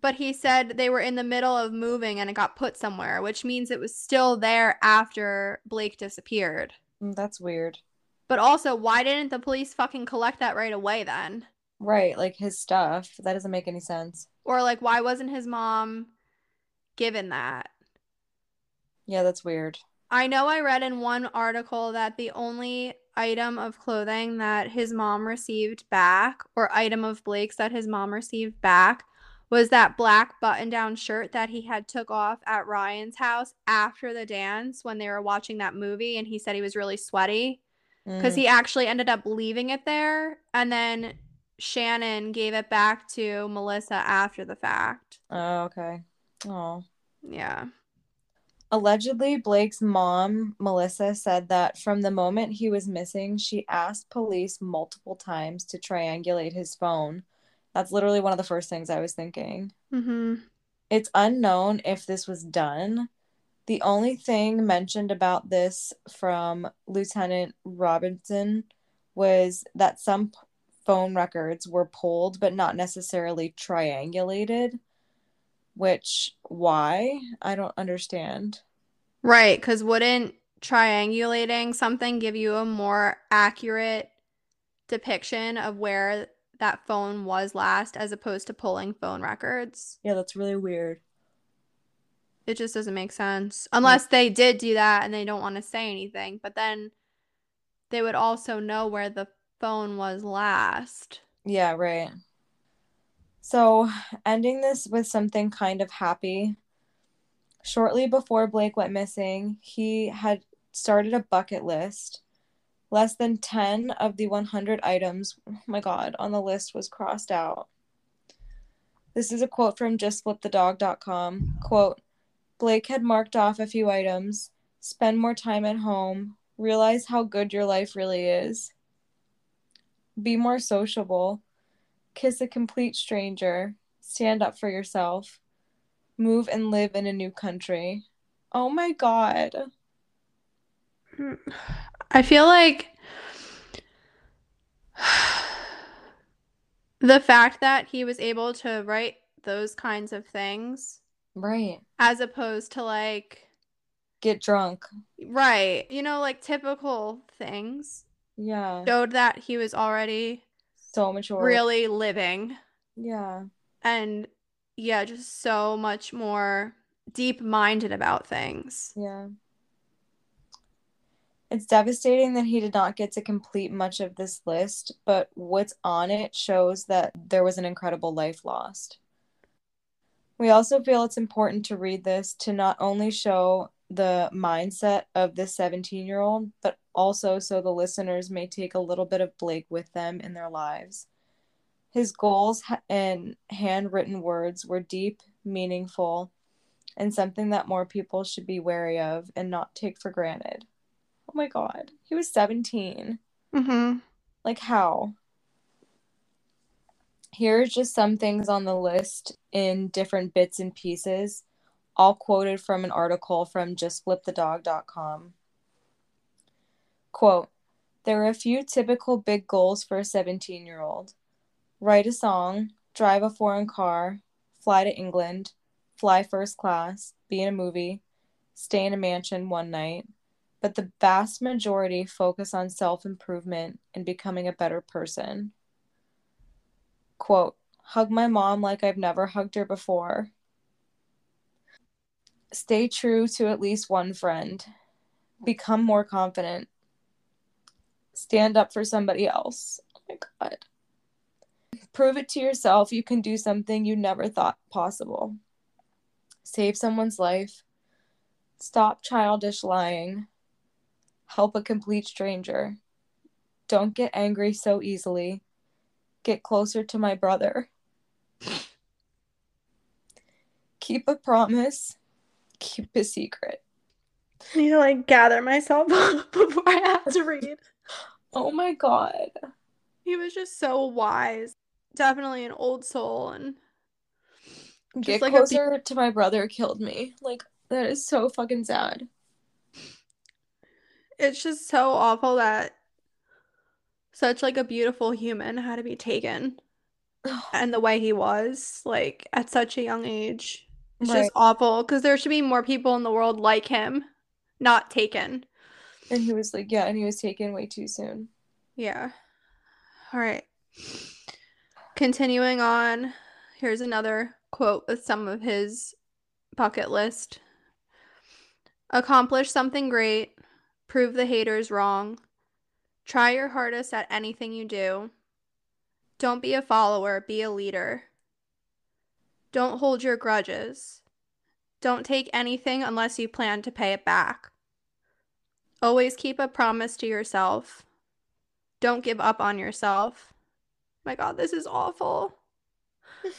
But he said they were in the middle of moving and it got put somewhere, which means it was still there after Blake disappeared. Mm, That's weird. But also, why didn't the police fucking collect that right away then? Right, like his stuff. That doesn't make any sense. Or like why wasn't his mom given that? Yeah, that's weird. I know I read in one article that the only item of clothing that his mom received back, or item of Blake's that his mom received back, was that black button-down shirt that he had took off at Ryan's house after the dance when they were watching that movie and he said he was really sweaty because Mm, he actually ended up leaving it there and then Shannon gave it back to Melissa after the fact. Oh, okay. Oh. Yeah. Allegedly, Blake's mom, Melissa, said that from the moment he was missing, she asked police multiple times to triangulate his phone. That's literally one of the first things I was thinking. Mm-hmm. It's unknown if this was done. The only thing mentioned about this from Lieutenant Robinson was that some phone records were pulled, but not necessarily triangulated. Which, why? I don't understand. Right, because wouldn't triangulating something give you a more accurate depiction of where that phone was last as opposed to pulling phone records? Yeah, that's really weird. It just doesn't make sense. Unless they did do that and they don't want to say anything, but then they would also know where the phone was last. Yeah, right. So, ending this with something kind of happy. Shortly before Blake went missing, he had started a bucket list. Less than 10 of the 100 items, oh my God, on the list was crossed out. This is a quote from justflipthedog.com. Quote, Blake had marked off a few items, spend more time at home, realize how good your life really is, be more sociable, kiss a complete stranger, stand up for yourself, move and live in a new country. Oh my god. Hmm. I feel like [SIGHS] the fact that he was able to write those kinds of things Right. as opposed to like Get drunk. right, you know, like typical things Yeah. showed that he was already So mature. really living Yeah. and yeah, just so much more deep minded about things. Yeah. It's devastating that he did not get to complete much of this list, but what's on it shows that there was an incredible life lost. We also feel it's important to read this to not only show the mindset of this 17 year old, but also so the listeners may take a little bit of Blake with them in their lives. His goals and handwritten words were deep, meaningful, and something that more people should be wary of and not take for granted. Oh my god, he was 17. Mm-hmm. Like, how? Here's just some things on the list in different bits and pieces, all quoted from an article from justflipthedog.com. Quote There are a few typical big goals for a 17 year old write a song, drive a foreign car, fly to England, fly first class, be in a movie, stay in a mansion one night, but the vast majority focus on self improvement and becoming a better person. Quote, hug my mom like I've never hugged her before. Stay true to at least one friend. Become more confident. Stand up for somebody else. Oh my God. Prove it to yourself you can do something you never thought possible. Save someone's life. Stop childish lying help a complete stranger. Don't get angry so easily. Get closer to my brother. Keep a promise. Keep a secret. I need to like gather myself [LAUGHS] up before I have to read. Oh my god. He was just so wise. Definitely an old soul and Get like closer be- to my brother killed me. Like that is so fucking sad it's just so awful that such like a beautiful human had to be taken and the way he was like at such a young age. It's right. just awful because there should be more people in the world like him not taken. And he was like yeah and he was taken way too soon. Yeah. All right continuing on here's another quote with some of his bucket list. Accomplish something great Prove the haters wrong. Try your hardest at anything you do. Don't be a follower, be a leader. Don't hold your grudges. Don't take anything unless you plan to pay it back. Always keep a promise to yourself. Don't give up on yourself. My God, this is awful. [LAUGHS]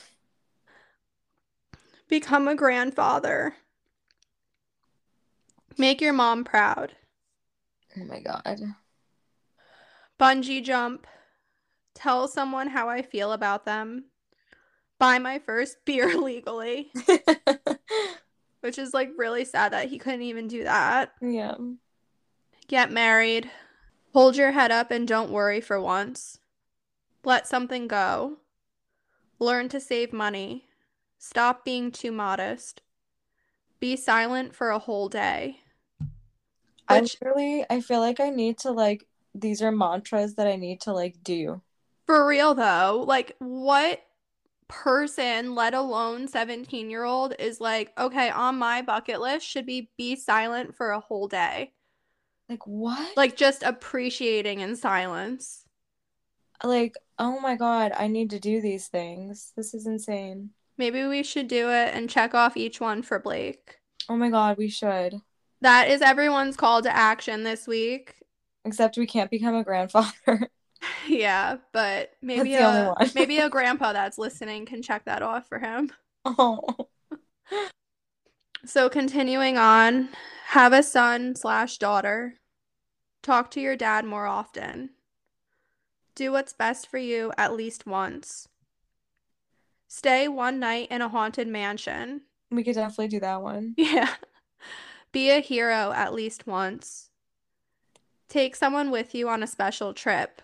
Become a grandfather. Make your mom proud. Oh my god. Bungee jump. Tell someone how I feel about them. Buy my first [LAUGHS] beer legally. [LAUGHS] Which is like really sad that he couldn't even do that. Yeah. Get married. Hold your head up and don't worry for once. Let something go. Learn to save money. Stop being too modest. Be silent for a whole day. I literally I feel like I need to like these are mantras that I need to like do. For real though, like what person, let alone 17 year old, is like, okay, on my bucket list should be be silent for a whole day. Like what? Like just appreciating in silence. Like, oh my god, I need to do these things. This is insane. Maybe we should do it and check off each one for Blake. Oh my god, we should. That is everyone's call to action this week. Except we can't become a grandfather. [LAUGHS] yeah, but maybe a [LAUGHS] maybe a grandpa that's listening can check that off for him. Oh. so continuing on, have a son slash daughter. Talk to your dad more often. Do what's best for you at least once. Stay one night in a haunted mansion. We could definitely do that one. [LAUGHS] Yeah. Be a hero at least once. Take someone with you on a special trip.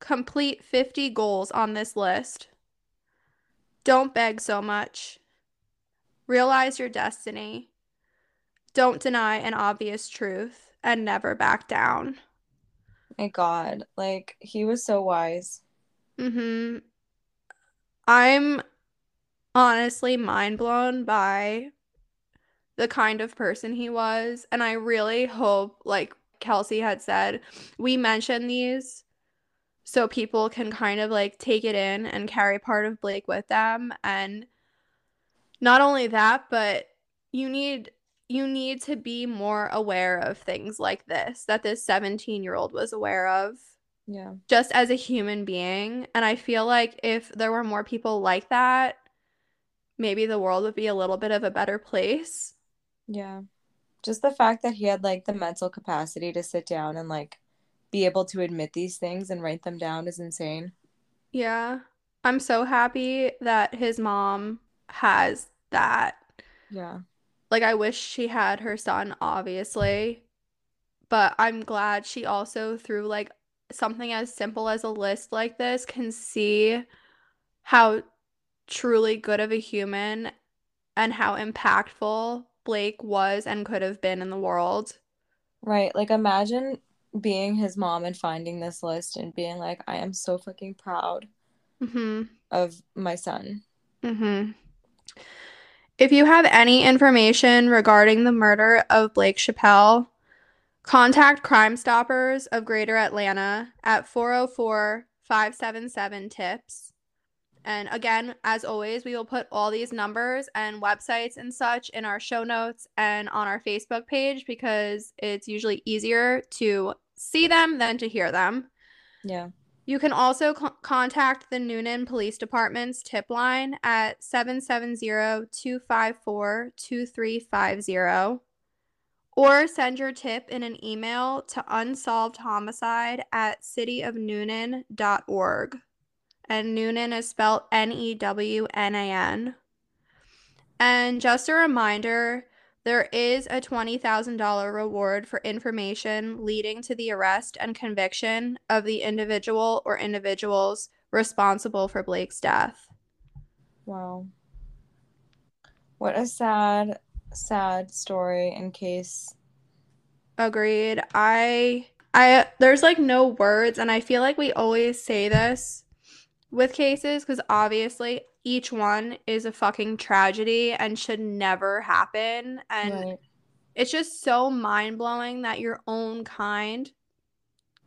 Complete 50 goals on this list. Don't beg so much. Realize your destiny. Don't deny an obvious truth and never back down. My God, like he was so wise. Mm-hmm. I'm honestly mind blown by the kind of person he was. And I really hope, like, Kelsey had said, we mention these so people can kind of like take it in and carry part of Blake with them and not only that, but you need you need to be more aware of things like this that this 17-year-old was aware of Yeah. just as a human being. And I feel like if there were more people like that, maybe the world would be a little bit of a better place. Yeah. Just the fact that he had like the mental capacity to sit down and like be able to admit these things and write them down is insane. Yeah. I'm so happy that his mom has that. Yeah. Like, I wish she had her son, obviously, but I'm glad she also, through like something as simple as a list like this, can see how truly good of a human and how impactful Blake was and could have been in the world. Right. Like imagine being his mom and finding this list and being like, I am so fucking proud hmm of my son. hmm If you have any information regarding the murder of Blake Chappelle, contact Crime Stoppers of Greater Atlanta at 404 577 TIPS. And again, as always, we will put all these numbers and websites and such in our show notes and on our Facebook page because it's usually easier to see them than to hear them. Yeah. You can also co- contact the Newnan Police Department's tip line at 770-254-2350 or send your tip in an email to unsolvedhomicide at cityofnewnan.org. And Newnan is spelled N E W N A N. And just a reminder, there is a $20,000 reward for information leading to the arrest and conviction of the individual or individuals responsible for Blake's death. Wow. What a sad, sad story in case Agreed. I I there's like no words and I feel like we always say this with cases cuz obviously each one is a fucking tragedy and should never happen and right. it's just so mind-blowing that your own kind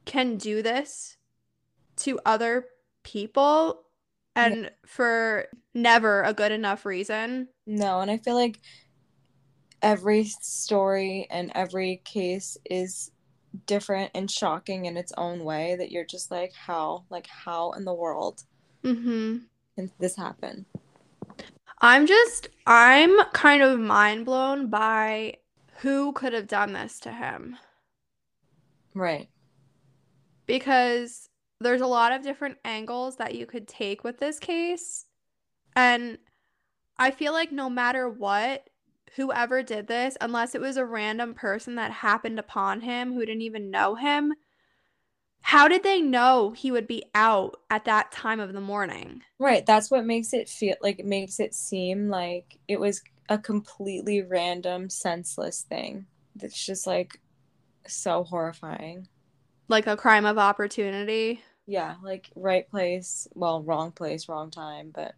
can do this to other people and for never a good enough reason. No, and I feel like every story and every case is different and shocking in its own way that you're just like how like how in the world Mhm. can this happen I'm just I'm kind of mind blown by who could have done this to him. Right. Because there's a lot of different angles that you could take with this case. And I feel like no matter what whoever did this unless it was a random person that happened upon him who didn't even know him how did they know he would be out at that time of the morning? right that's what makes it feel like it makes it seem like it was a completely random senseless thing that's just like so horrifying Like a crime of opportunity. yeah like right place well wrong place wrong time but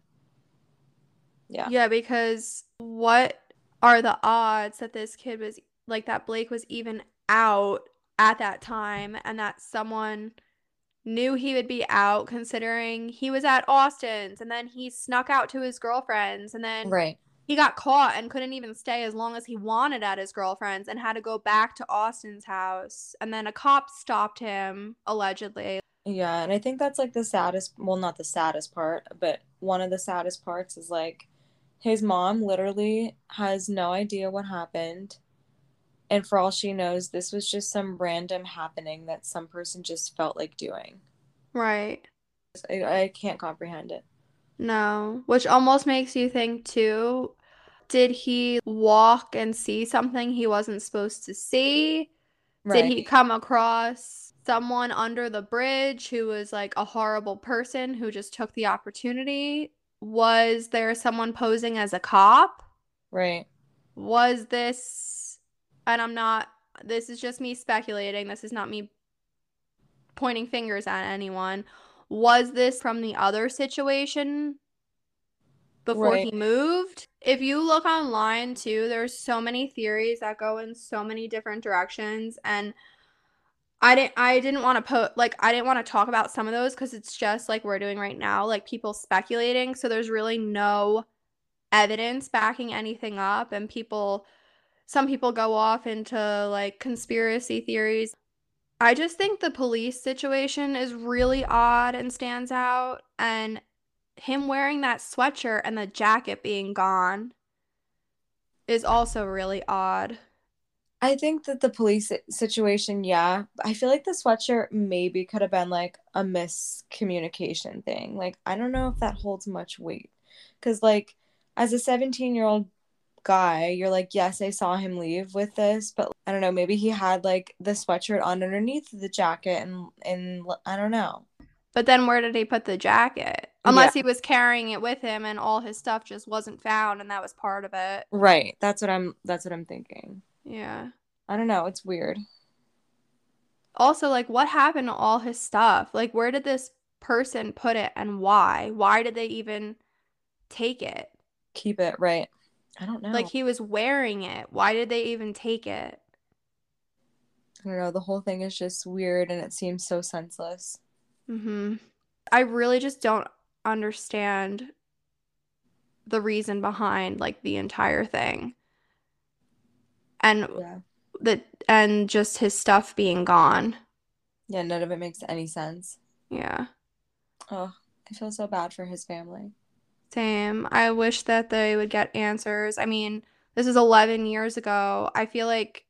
yeah Yeah, because what are the odds that this kid was like that Blake was even out at that time and that someone knew he would be out considering he was at Austin's and then he snuck out to his girlfriend's and then right he got caught and couldn't even stay as long as he wanted at his girlfriend's and had to go back to Austin's house and then a cop stopped him allegedly. Yeah, and I think that's like the saddest, well, not the saddest part, but one of the saddest parts is like his mom literally has no idea what happened. And for all she knows, this was just some random happening that some person just felt like doing. Right. I, I can't comprehend it. No, which almost makes you think too, did he walk and see something he wasn't supposed to see? Did he come across someone under the bridge who was like a horrible person who just took the opportunity? Was there someone posing as a cop? Right. Was this, and I'm not, this is just me speculating. This is not me pointing fingers at anyone. Was this from the other situation before Right. he moved? If you look online too, there's so many theories that go in so many different directions. And I didn't I didn't want to put like I didn't want to talk about some of those cuz it's just like we're doing right now like people speculating so there's really no evidence backing anything up and people some people go off into like conspiracy theories. I just think the police situation is really odd and stands out and him wearing that sweatshirt and the jacket being gone is also really odd. I think that the police situation, yeah. I feel like the sweatshirt maybe could have been like a miscommunication thing. Like, I don't know if that holds much weight. Because, like, as a 17 year old guy, you're like, yes, I saw him leave with this, but I don't know, maybe he had like the sweatshirt on underneath the jacket and, and I don't know. But then where did he put the jacket? Unless yeah. he was carrying it with him and all his stuff just wasn't found and that was part of it. Right. That's what I'm that's what I'm thinking. Yeah. I don't know, it's weird. Also, like what happened to all his stuff? Like where did this person put it and why? Why did they even take it? Keep it, right. I don't know. Like he was wearing it. Why did they even take it? I don't know. The whole thing is just weird and it seems so senseless. Mm-hmm. I really just don't understand the reason behind like the entire thing. And yeah. the and just his stuff being gone. Yeah, none of it makes any sense. Yeah. Oh, I feel so bad for his family. Same. I wish that they would get answers. I mean, this is 11 years ago. I feel like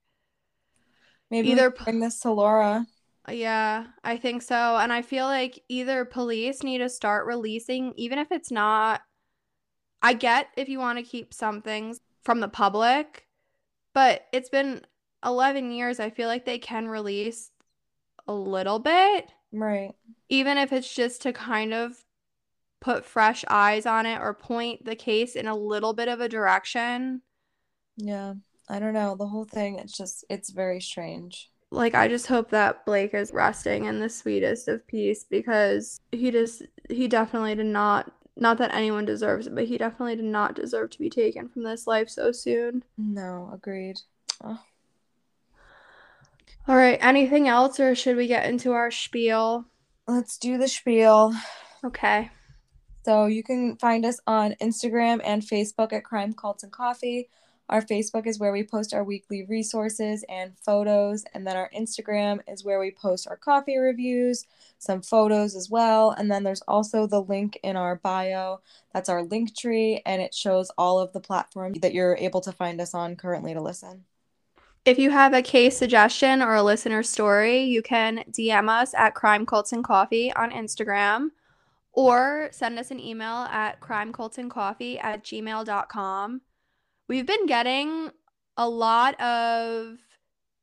maybe either bring this to Laura. Yeah, I think so. And I feel like either police need to start releasing, even if it's not. I get if you want to keep some things from the public, but it's been 11 years. I feel like they can release a little bit. Right. Even if it's just to kind of put fresh eyes on it or point the case in a little bit of a direction. Yeah. I don't know. The whole thing, it's just, it's very strange like I just hope that Blake is resting in the sweetest of peace because he just he definitely did not not that anyone deserves it, but he definitely did not deserve to be taken from this life so soon. No, agreed. Oh. All right, anything else or should we get into our spiel? Let's do the spiel. Okay. So you can find us on Instagram and Facebook at Crime Cults and Coffee. Our Facebook is where we post our weekly resources and photos, and then our Instagram is where we post our coffee reviews, some photos as well. And then there's also the link in our bio. That's our link tree, and it shows all of the platforms that you're able to find us on currently to listen. If you have a case suggestion or a listener story, you can DM us at Crime Cults and Coffee on Instagram or send us an email at crimecultsandcoffee at gmail.com. We've been getting a lot of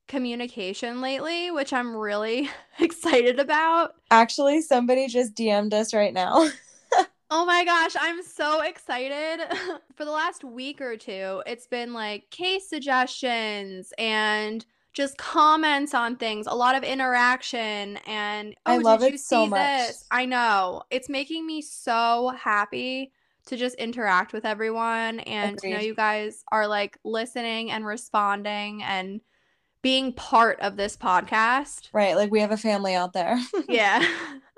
communication lately, which I'm really [LAUGHS] excited about. Actually, somebody just DM'd us right now. [LAUGHS] oh my gosh, I'm so excited. [LAUGHS] For the last week or two, it's been like case suggestions and just comments on things, a lot of interaction and oh, I love it so much. This? I know. It's making me so happy to just interact with everyone and Agreed. to know you guys are like listening and responding and being part of this podcast. Right. Like we have a family out there. [LAUGHS] yeah. [LAUGHS]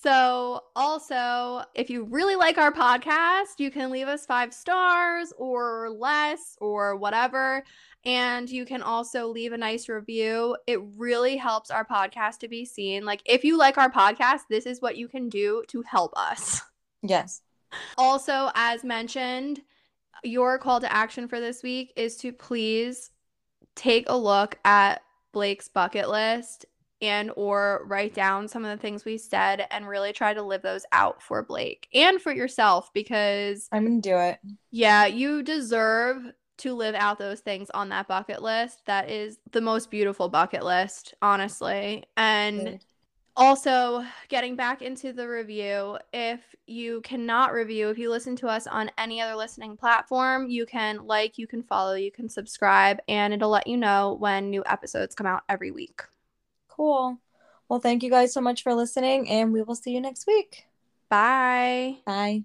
So, also, if you really like our podcast, you can leave us five stars or less or whatever. And you can also leave a nice review. It really helps our podcast to be seen. Like, if you like our podcast, this is what you can do to help us. [LAUGHS] Yes. Also, as mentioned, your call to action for this week is to please take a look at Blake's bucket list and or write down some of the things we said and really try to live those out for Blake and for yourself because I'm going to do it. Yeah, you deserve to live out those things on that bucket list. That is the most beautiful bucket list, honestly. And Good. Also, getting back into the review, if you cannot review, if you listen to us on any other listening platform, you can like, you can follow, you can subscribe, and it'll let you know when new episodes come out every week. Cool. Well, thank you guys so much for listening, and we will see you next week. Bye. Bye.